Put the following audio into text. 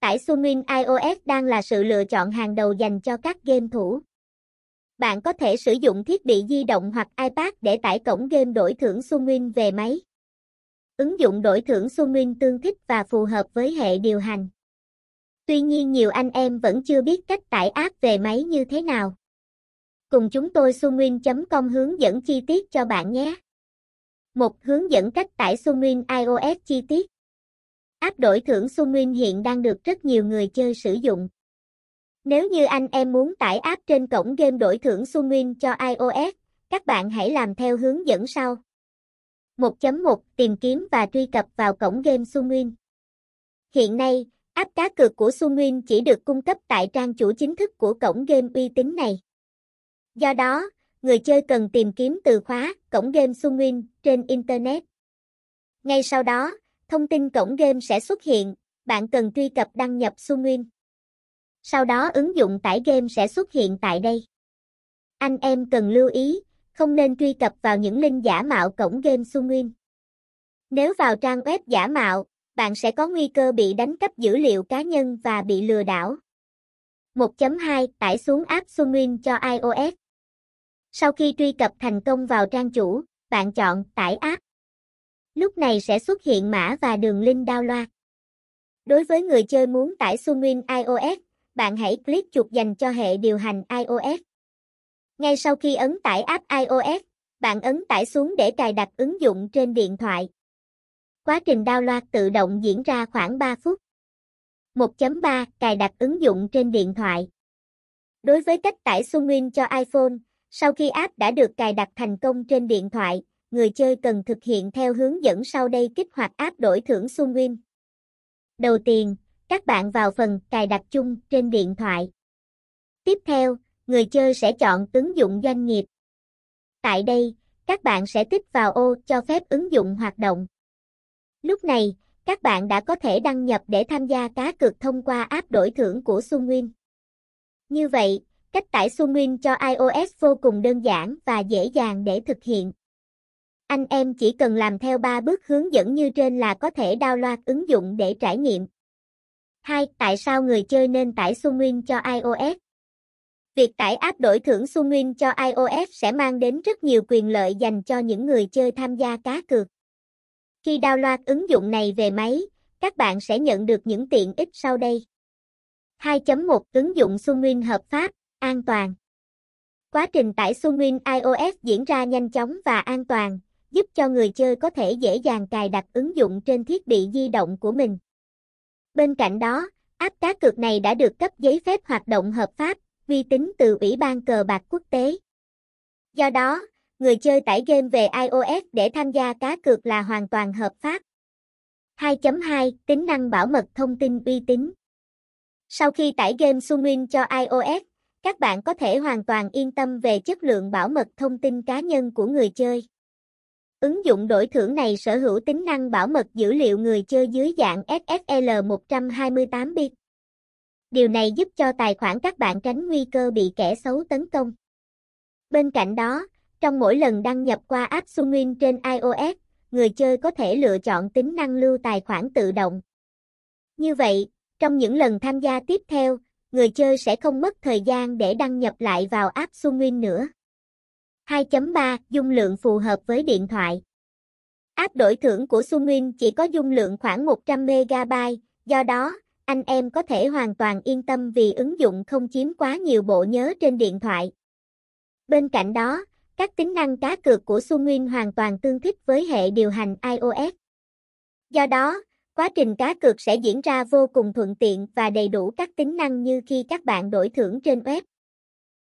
tải Sumin iOS đang là sự lựa chọn hàng đầu dành cho các game thủ. Bạn có thể sử dụng thiết bị di động hoặc iPad để tải cổng game đổi thưởng Sumin về máy. Ứng dụng đổi thưởng Sumin tương thích và phù hợp với hệ điều hành. Tuy nhiên nhiều anh em vẫn chưa biết cách tải app về máy như thế nào. Cùng chúng tôi sumin.com hướng dẫn chi tiết cho bạn nhé. Một, hướng dẫn cách tải Sumin iOS chi tiết. App đổi thưởng Sunwin hiện đang được rất nhiều người chơi sử dụng. Nếu như anh em muốn tải app trên cổng game đổi thưởng Sunwin cho iOS, các bạn hãy làm theo hướng dẫn sau. 1.1 Tìm kiếm và truy cập vào cổng game Sunwin. Hiện nay, app cá cược của Sunwin chỉ được cung cấp tại trang chủ chính thức của cổng game uy tín này. Do đó, người chơi cần tìm kiếm từ khóa cổng game Sunwin trên Internet. Ngay sau đó, thông tin cổng game sẽ xuất hiện, bạn cần truy cập đăng nhập Sunwin. Sau đó ứng dụng tải game sẽ xuất hiện tại đây. Anh em cần lưu ý, không nên truy cập vào những link giả mạo cổng game Sunwin. Nếu vào trang web giả mạo, bạn sẽ có nguy cơ bị đánh cắp dữ liệu cá nhân và bị lừa đảo. 1.2 Tải xuống app Sunwin cho iOS Sau khi truy cập thành công vào trang chủ, bạn chọn Tải app. Lúc này sẽ xuất hiện mã và đường link download. Đối với người chơi muốn tải Sunwin iOS, bạn hãy click chuột dành cho hệ điều hành iOS. Ngay sau khi ấn tải app iOS, bạn ấn tải xuống để cài đặt ứng dụng trên điện thoại. Quá trình download tự động diễn ra khoảng 3 phút. 1.3 Cài đặt ứng dụng trên điện thoại Đối với cách tải Sunwin cho iPhone, sau khi app đã được cài đặt thành công trên điện thoại, người chơi cần thực hiện theo hướng dẫn sau đây kích hoạt app đổi thưởng Sunwin. Đầu tiên, các bạn vào phần cài đặt chung trên điện thoại. Tiếp theo, người chơi sẽ chọn ứng dụng doanh nghiệp. Tại đây, các bạn sẽ tích vào ô cho phép ứng dụng hoạt động. Lúc này, các bạn đã có thể đăng nhập để tham gia cá cược thông qua app đổi thưởng của Sunwin. Như vậy, cách tải Sunwin cho iOS vô cùng đơn giản và dễ dàng để thực hiện. Anh em chỉ cần làm theo 3 bước hướng dẫn như trên là có thể download ứng dụng để trải nghiệm. 2. Tại sao người chơi nên tải Sunwin cho iOS? Việc tải app đổi thưởng Sunwin cho iOS sẽ mang đến rất nhiều quyền lợi dành cho những người chơi tham gia cá cược. Khi download ứng dụng này về máy, các bạn sẽ nhận được những tiện ích sau đây. 2.1 Ứng dụng Sunwin hợp pháp, an toàn. Quá trình tải Sunwin iOS diễn ra nhanh chóng và an toàn, giúp cho người chơi có thể dễ dàng cài đặt ứng dụng trên thiết bị di động của mình. Bên cạnh đó, app cá cược này đã được cấp giấy phép hoạt động hợp pháp, uy tín từ Ủy ban cờ bạc quốc tế. Do đó, người chơi tải game về iOS để tham gia cá cược là hoàn toàn hợp pháp. 2.2 Tính năng bảo mật thông tin uy tín Sau khi tải game Sunwin cho iOS, các bạn có thể hoàn toàn yên tâm về chất lượng bảo mật thông tin cá nhân của người chơi. Ứng dụng đổi thưởng này sở hữu tính năng bảo mật dữ liệu người chơi dưới dạng SSL 128 bit. Điều này giúp cho tài khoản các bạn tránh nguy cơ bị kẻ xấu tấn công. Bên cạnh đó, trong mỗi lần đăng nhập qua app Sunwin trên iOS, người chơi có thể lựa chọn tính năng lưu tài khoản tự động. Như vậy, trong những lần tham gia tiếp theo, người chơi sẽ không mất thời gian để đăng nhập lại vào app Sunwin nữa. 2.3 Dung lượng phù hợp với điện thoại App đổi thưởng của Sunwin chỉ có dung lượng khoảng 100MB, do đó, anh em có thể hoàn toàn yên tâm vì ứng dụng không chiếm quá nhiều bộ nhớ trên điện thoại. Bên cạnh đó, các tính năng cá cược của Sunwin hoàn toàn tương thích với hệ điều hành iOS. Do đó, quá trình cá cược sẽ diễn ra vô cùng thuận tiện và đầy đủ các tính năng như khi các bạn đổi thưởng trên web.